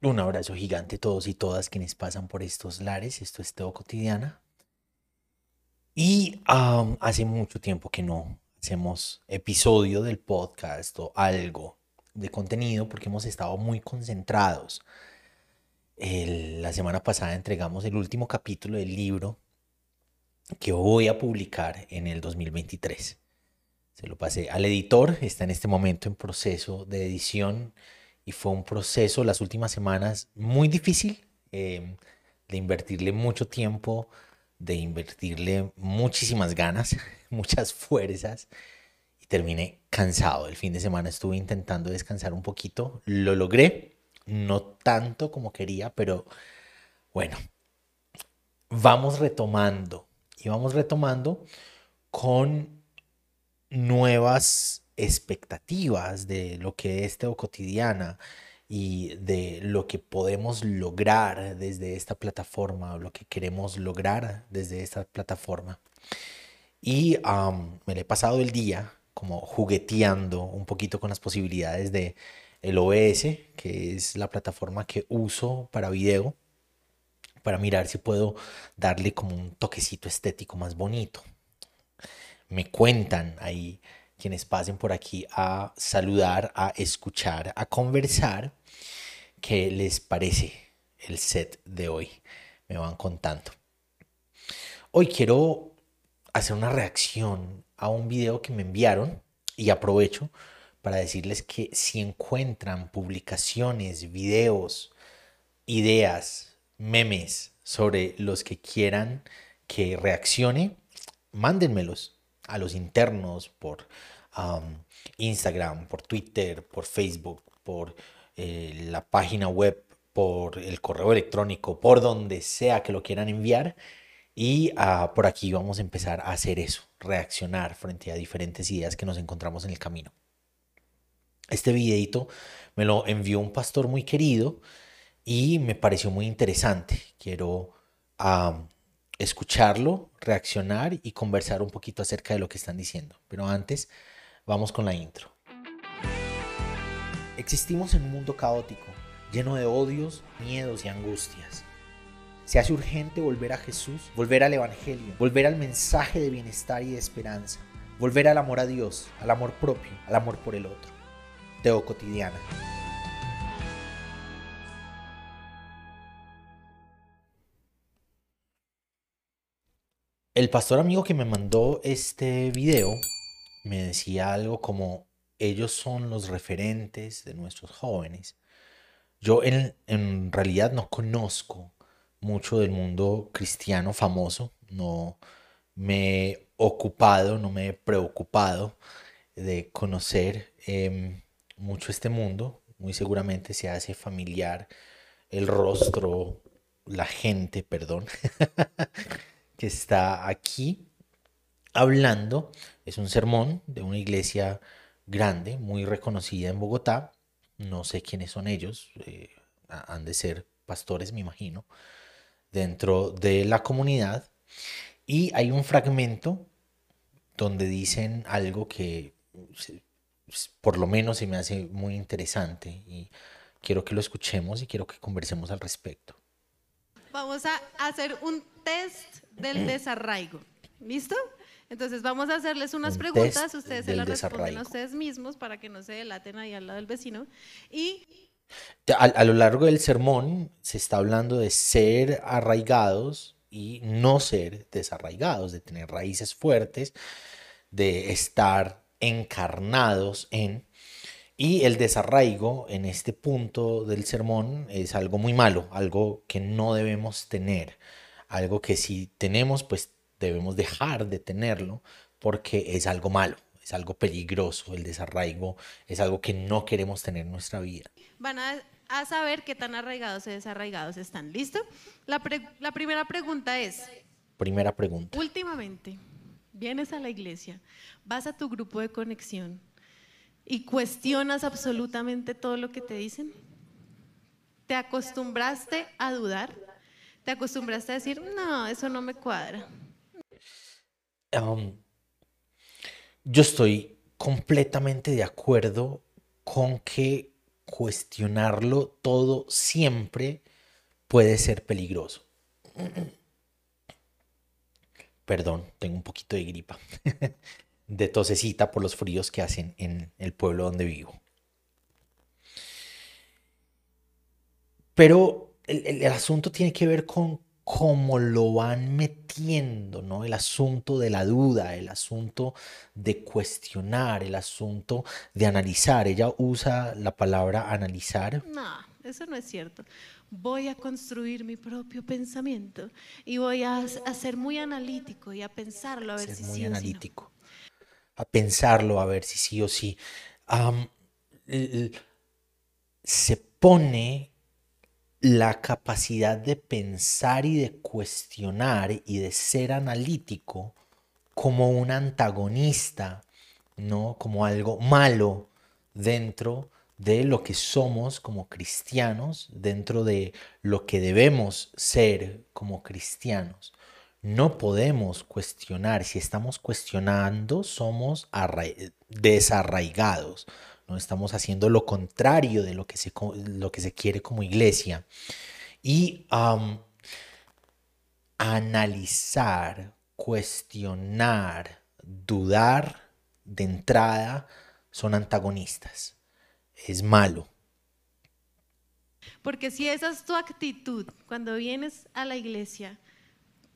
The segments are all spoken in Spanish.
Un abrazo gigante a todos y todas quienes pasan por estos lares. Esto es Teo Cotidiana. Y hace mucho tiempo que no hacemos episodio del podcast o algo de contenido porque hemos estado muy concentrados. la semana pasada entregamos el último capítulo del libro que voy a publicar en el 2023. Se lo pasé al editor, está en este momento en proceso de edición y fue un proceso las últimas semanas muy difícil em, de invertirle mucho tiempo, de invertirle muchísimas ganas, muchas fuerzas y terminé cansado. El fin de semana estuve intentando descansar un poquito, lo logré, no tanto como quería, pero bueno, vamos retomando y vamos retomando con nuevas expectativas de lo que es Teo Cotidiana y de lo que podemos lograr desde esta plataforma, o lo que queremos lograr desde esta plataforma. Y me le he pasado el día como jugueteando un poquito con las posibilidades de el OBS, que es la plataforma que uso para video, para mirar si puedo darle como un toquecito estético más bonito. Me cuentan ahí quienes pasen por aquí a saludar, a escuchar, a conversar. ¿Qué les parece el set de hoy? Me van contando. Hoy quiero hacer una reacción a un video que me enviaron y aprovecho para decirles que si encuentran publicaciones, videos, ideas, memes sobre los que quieran que reaccione, mándenmelos a los internos por Instagram, por Twitter, por Facebook, por eh, la página web, por el correo electrónico, por donde sea que lo quieran enviar. Y ah, por aquí vamos a empezar a hacer eso, reaccionar frente a diferentes ideas que nos encontramos en el camino. Este videito me lo envió un pastor muy querido y me pareció muy interesante. Quiero escucharlo, reaccionar y conversar un poquito acerca de lo que están diciendo. Pero antes, vamos con la intro. Existimos en un mundo caótico, lleno de odios, miedos y angustias. Se hace urgente volver a Jesús, volver al Evangelio, volver al mensaje de bienestar y de esperanza, volver al amor a Dios, al amor propio, al amor por el otro. Teo cotidiana. El pastor amigo que me mandó este video me decía algo como, ellos son los referentes de nuestros jóvenes. Yo en, realidad no conozco mucho del mundo cristiano famoso, no me he ocupado, no me he preocupado de conocer em, mucho este mundo. Muy seguramente se hace familiar el rostro, la gente, perdón, que está aquí hablando. Es un sermón de una iglesia grande, muy reconocida en Bogotá. No sé quiénes son ellos, eh, han de ser pastores, me imagino, dentro de la comunidad. Y hay un fragmento donde dicen algo que por lo menos se me hace muy interesante y quiero que lo escuchemos y quiero que conversemos al respecto. Vamos a hacer un test del desarraigo. ¿Listo? Entonces vamos a hacerles unas preguntas, ustedes se las responden a ustedes mismos para que no se delaten ahí al lado del vecino. Y a, lo largo del sermón se está hablando de ser arraigados y no ser desarraigados, de tener raíces fuertes, de estar encarnados en y el desarraigo en este punto del sermón es algo muy malo, algo que no debemos tener, algo que si tenemos, pues debemos dejar de tenerlo porque es algo malo, es algo peligroso, el desarraigo es algo que no queremos tener en nuestra vida. Van a, saber qué tan arraigados y desarraigados están. ¿Listo? La, la primera pregunta es... Primera pregunta. Últimamente, vienes a la iglesia, vas a tu grupo de conexión y cuestionas absolutamente todo lo que te dicen? ¿Te acostumbraste a dudar? ¿Te acostumbraste a decir, no, eso no me cuadra? Um, yo estoy completamente de acuerdo con que cuestionarlo todo siempre puede ser peligroso. Perdón, tengo un poquito de gripa, de tosecita por los fríos que hacen en el pueblo donde vivo. Pero el, asunto tiene que ver con cómo lo van metiendo, ¿no? El asunto de la duda, el asunto de cuestionar, el asunto de analizar. Ella usa la palabra analizar. No, eso no es cierto. Voy a construir mi propio pensamiento y voy a, ser muy analítico y a pensarlo a ver si muy sí analítico. O A pensarlo a ver si sí o sí. se pone la capacidad de pensar y de cuestionar y de ser analítico como un antagonista, ¿no? Como algo malo dentro de lo que somos como cristianos, dentro de lo que debemos ser como cristianos. No podemos cuestionar, si estamos cuestionando somos desarraigados, ¿no? Estamos haciendo lo contrario de lo que se, lo que se quiere como iglesia. Y analizar, cuestionar, dudar de entrada son antagonistas. Es malo. Porque si esa es tu actitud cuando vienes a la iglesia,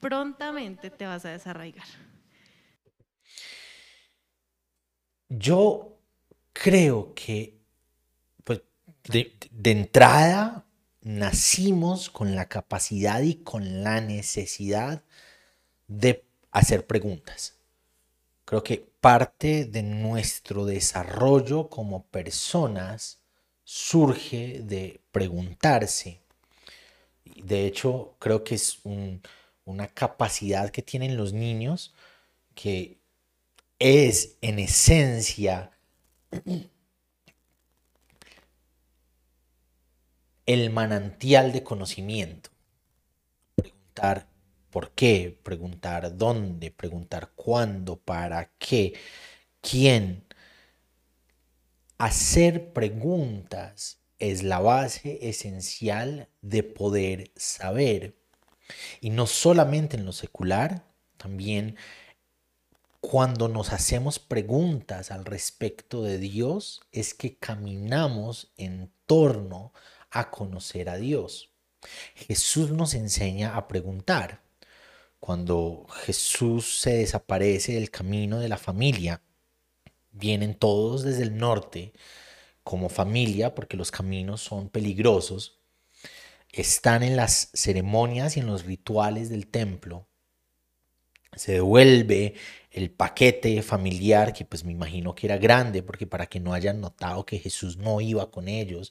prontamente te vas a desarraigar. Yo creo que pues, de, entrada nacimos con la capacidad y con la necesidad de hacer preguntas. Creo que parte de nuestro desarrollo como personas surge de preguntarse. De hecho, creo que es una capacidad que tienen los niños que es en esencia el manantial de conocimiento. Preguntar por qué, preguntar dónde, preguntar cuándo, para qué, quién. Hacer preguntas es la base esencial de poder saber. Y no solamente en lo secular, también cuando nos hacemos preguntas al respecto de Dios, es que caminamos en torno a conocer a Dios. Jesús nos enseña a preguntar. Cuando Jesús se desaparece del camino de la familia, vienen todos desde el norte como familia, porque los caminos son peligrosos, están en las ceremonias y en los rituales del templo, se devuelve el paquete familiar, que pues me imagino que era grande, porque para que no hayan notado que Jesús no iba con ellos,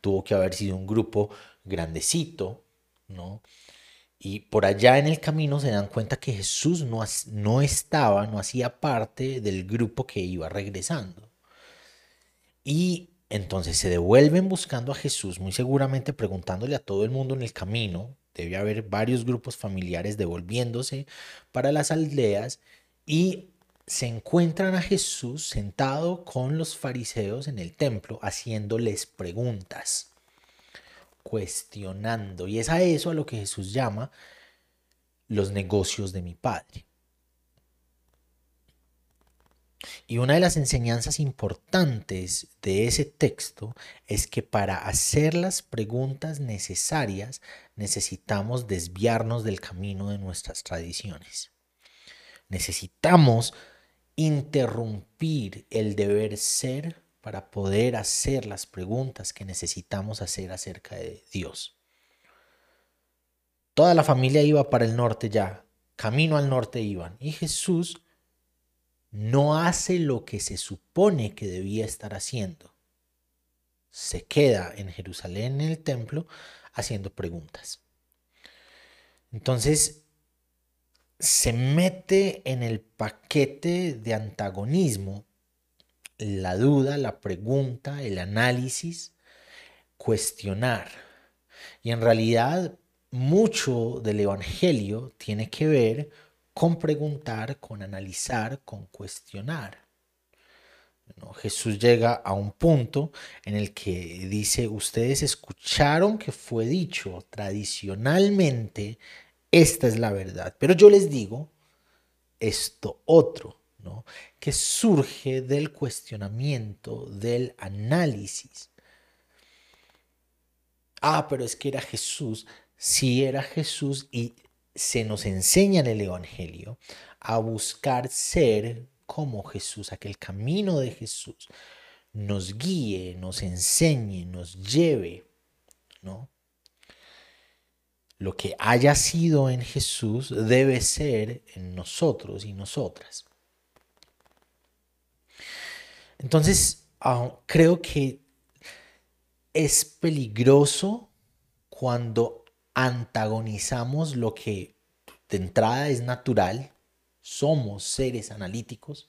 tuvo que haber sido un grupo grandecito, ¿no? Y por allá en el camino se dan cuenta que Jesús no, no estaba, no hacía parte del grupo que iba regresando. Y entonces se devuelven buscando a Jesús, muy seguramente preguntándole a todo el mundo en el camino, debe haber varios grupos familiares devolviéndose para las aldeas y se encuentran a Jesús sentado con los fariseos en el templo haciéndoles preguntas, cuestionando. Y es a eso a lo que Jesús llama los negocios de mi Padre. Y una de las enseñanzas importantes de ese texto es que para hacer las preguntas necesarias necesitamos desviarnos del camino de nuestras tradiciones. Necesitamos interrumpir el deber ser para poder hacer las preguntas que necesitamos hacer acerca de Dios. Toda la familia iba para el norte ya, camino al norte iban, y Jesús no hace lo que se supone que debía estar haciendo. Se queda en Jerusalén en el templo haciendo preguntas. Entonces, se mete en el paquete de antagonismo la duda, la pregunta, el análisis, cuestionar. Y en realidad mucho del Evangelio tiene que ver con preguntar, con analizar, con cuestionar. Jesús llega a un punto en el que dice, ustedes escucharon que fue dicho tradicionalmente, esta es la verdad, pero yo les digo esto otro, ¿no? que surge del cuestionamiento, del análisis. Ah, pero es que era Jesús, sí era Jesús y se nos enseña en el Evangelio a buscar ser como Jesús, a que el camino de Jesús nos guíe, nos enseñe, nos lleve, ¿no? Lo que haya sido en Jesús debe ser en nosotros y nosotras. Entonces, ah, creo que es peligroso cuando antagonizamos lo que de entrada es natural, somos seres analíticos,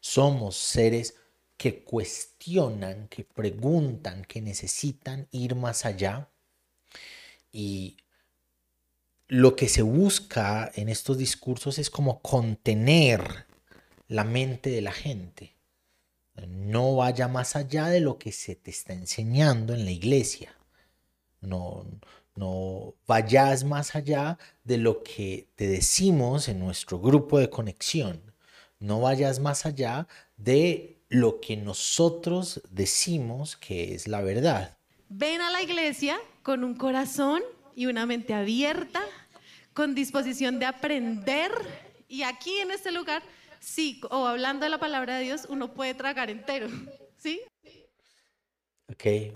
somos seres que cuestionan, que preguntan, que necesitan ir más allá. Y lo que se busca en estos discursos es como contener la mente de la gente. No vaya más allá de lo que se te está enseñando en la iglesia. No, no vayas más allá de lo que te decimos en nuestro grupo de conexión. No vayas más allá de lo que nosotros decimos que es la verdad. Ven a la iglesia con un corazón y una mente abierta, con disposición de aprender. Y aquí en este lugar, sí, o hablando de la palabra de Dios, uno puede tragar entero. ¿Sí?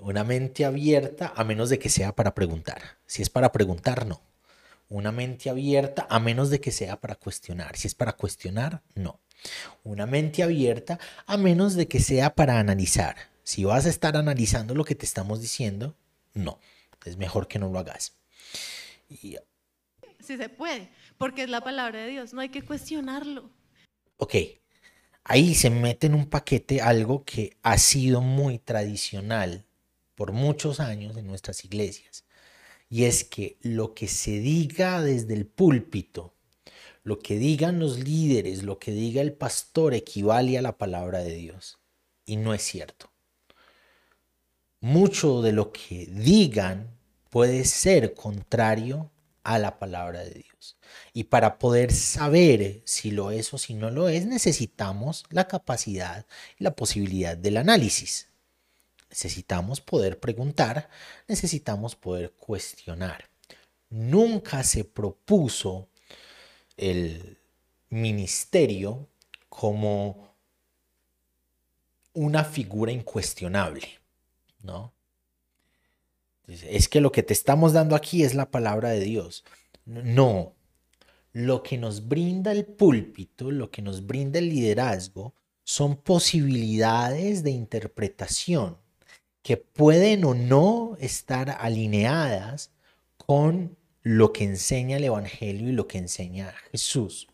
Una mente abierta a menos de que sea para preguntar. Si es para preguntar, no. Una mente abierta a menos de que sea para cuestionar. Si es para cuestionar, no. Una mente abierta a menos de que sea para analizar. Si vas a estar analizando lo que te estamos diciendo, no. Es mejor que no lo hagas. Si Sí se puede, porque es la palabra de Dios, no hay que cuestionarlo. Ok, ahí se mete en un paquete algo que ha sido muy tradicional por muchos años en nuestras iglesias. Y es que lo que se diga desde el púlpito, lo que digan los líderes, lo que diga el pastor equivale a la palabra de Dios. Y no es cierto. Mucho de lo que digan puede ser contrario a la palabra de Dios. Y para poder saber si lo es o si no lo es, necesitamos la capacidad y la posibilidad del análisis. Necesitamos poder preguntar, necesitamos poder cuestionar. Nunca se propuso el ministerio como una figura incuestionable, ¿no? Es que lo que te estamos dando aquí es la palabra de Dios. No, lo que nos brinda el púlpito, lo que nos brinda el liderazgo, son posibilidades de interpretación que pueden o no estar alineadas con lo que enseña el Evangelio y lo que enseña Jesús.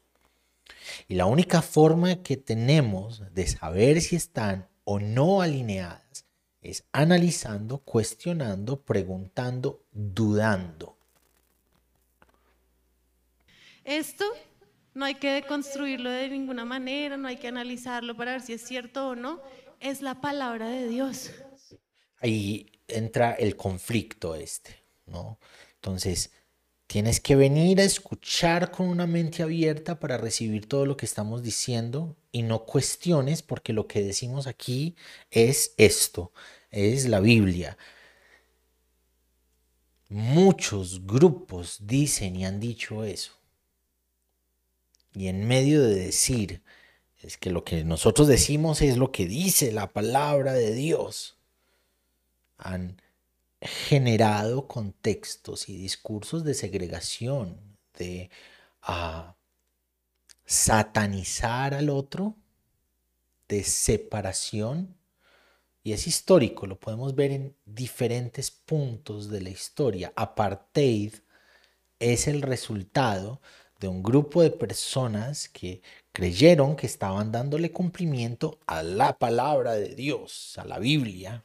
Y la única forma que tenemos de saber si están o no alineadas es analizando, cuestionando, preguntando, dudando. Esto no hay que deconstruirlo de ninguna manera, no hay que analizarlo para ver si es cierto o no, es la palabra de Dios. Ahí entra el conflicto este, ¿no? Entonces, tienes que venir a escuchar con una mente abierta para recibir todo lo que estamos diciendo y no cuestiones porque lo que decimos aquí es esto, es la Biblia. Muchos grupos dicen y han dicho eso. Y en medio de decir, es que lo que nosotros decimos es lo que dice la palabra de Dios, han generado contextos y discursos de segregación, de ah, satanizar al otro, de separación. Y es histórico, lo podemos ver en diferentes puntos de la historia. Apartheid es el resultado de un grupo de personas que creyeron que estaban dándole cumplimiento a la palabra de Dios, a la Biblia,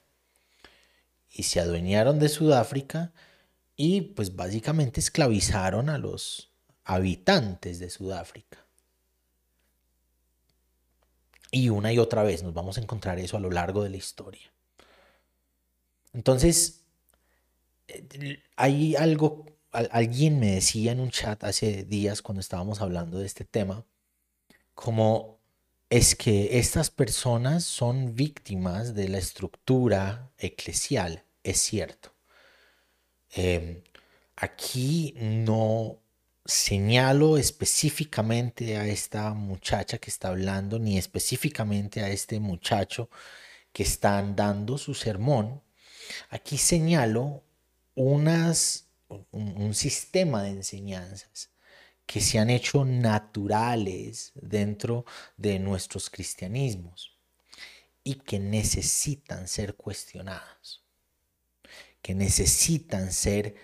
y se adueñaron de Sudáfrica y pues básicamente esclavizaron a los habitantes de Sudáfrica. Y una y otra vez nos vamos a encontrar eso a lo largo de la historia. Entonces, eh, hay algo, alguien me decía en un chat hace días cuando estábamos hablando de este tema, como es que estas personas son víctimas de la estructura eclesial, es cierto. Em, aquí no señalo específicamente a esta muchacha que está hablando, ni específicamente a este muchacho que están dando su sermón. Aquí señalo un, sistema de enseñanzas que se han hecho naturales dentro de nuestros cristianismos y que necesitan ser cuestionados, que necesitan ser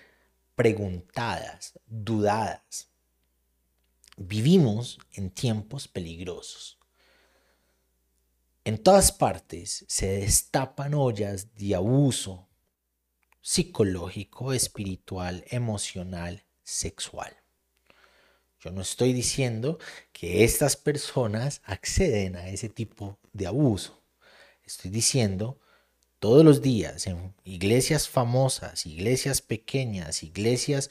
preguntadas, dudadas. Vivimos en tiempos peligrosos. En todas partes se destapan ollas de abuso psicológico, espiritual, emocional, sexual. Yo no estoy diciendo que estas personas acceden a ese tipo de abuso. Estoy diciendo todos los días en iglesias famosas, iglesias pequeñas, iglesias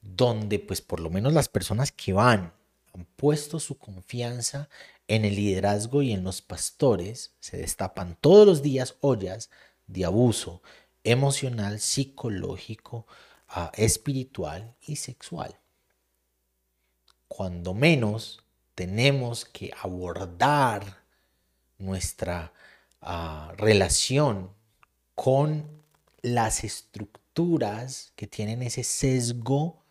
donde pues por lo menos las personas que van han puesto su confianza en el liderazgo y en los pastores, se destapan todos los días ollas de abuso emocional, psicológico, ah, espiritual y sexual. Cuando menos tenemos que abordar nuestra ah, relación con las estructuras que tienen ese sesgo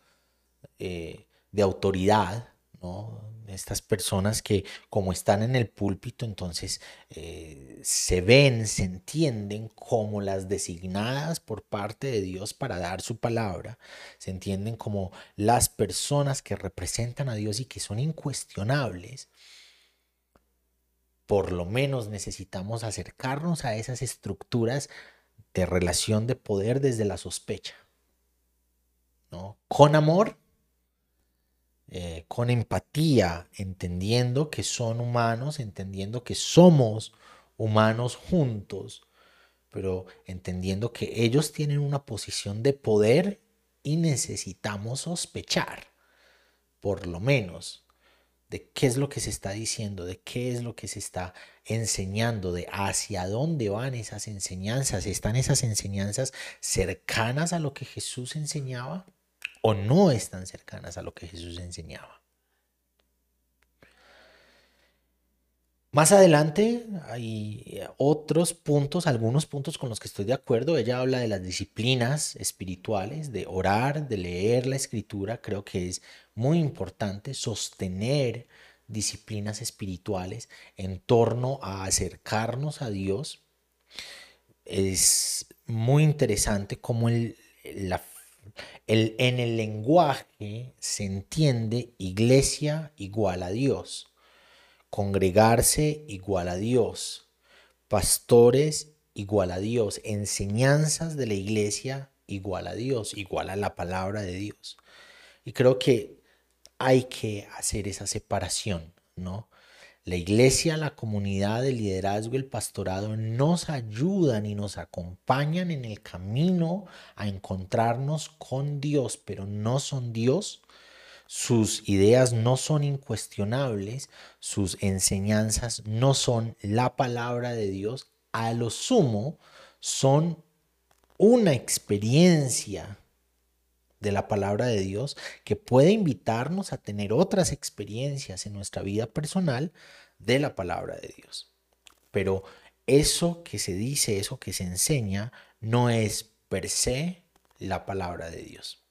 eh, de autoridad, ¿no? Estas personas que como están en el púlpito, entonces eh, se ven, se entienden como las designadas por parte de Dios para dar su palabra, se entienden como las personas que representan a Dios y que son incuestionables por lo menos necesitamos acercarnos a esas estructuras de relación de poder desde la sospecha. ¿no? Con amor, eh, con empatía, entendiendo que son humanos, entendiendo que somos humanos juntos, pero entendiendo que ellos tienen una posición de poder y necesitamos sospechar, por lo menos, de qué es lo que se está diciendo, de qué es lo que se está enseñando, de hacia dónde van esas enseñanzas. ¿Están esas enseñanzas cercanas a lo que Jesús enseñaba o no están cercanas a lo que Jesús enseñaba? Más adelante hay otros puntos, algunos puntos con los que estoy de acuerdo. Ella habla de las disciplinas espirituales, de orar, de leer la escritura. Creo que es muy importante sostener disciplinas espirituales en torno a acercarnos a Dios. Es muy interesante cómo el, el, en el lenguaje se entiende iglesia igual a Dios congregarse igual a Dios, pastores igual a Dios, enseñanzas de la iglesia igual a Dios, igual a la palabra de Dios. Y creo que hay que hacer esa separación, ¿no? La iglesia, la comunidad, el liderazgo, el pastorado nos ayudan y nos acompañan en el camino a encontrarnos con Dios, pero no son Dios, sus ideas no son incuestionables, sus enseñanzas no son la palabra de Dios, a lo sumo son una experiencia de la palabra de Dios que puede invitarnos a tener otras experiencias en nuestra vida personal de la palabra de Dios. Pero eso que se dice, eso que se enseña, no es per se la palabra de Dios.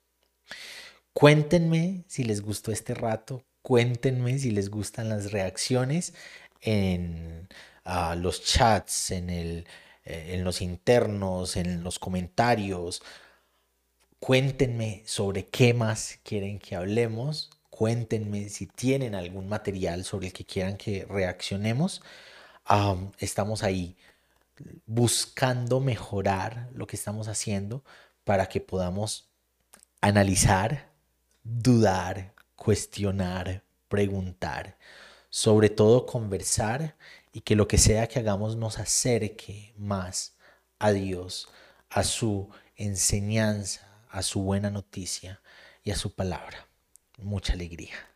Cuéntenme si les gustó este rato, cuéntenme si les gustan las reacciones en ah, los chats, en, el, eh, en los internos, en los comentarios. Cuéntenme sobre qué más quieren que hablemos. Cuéntenme si tienen algún material sobre el que quieran que reaccionemos. Estamos ahí buscando mejorar lo que estamos haciendo para que podamos analizar, dudar, cuestionar, preguntar, sobre todo conversar y que lo que sea que hagamos nos acerque más a Dios, a su enseñanza, a su buena noticia y a su palabra. Mucha alegría.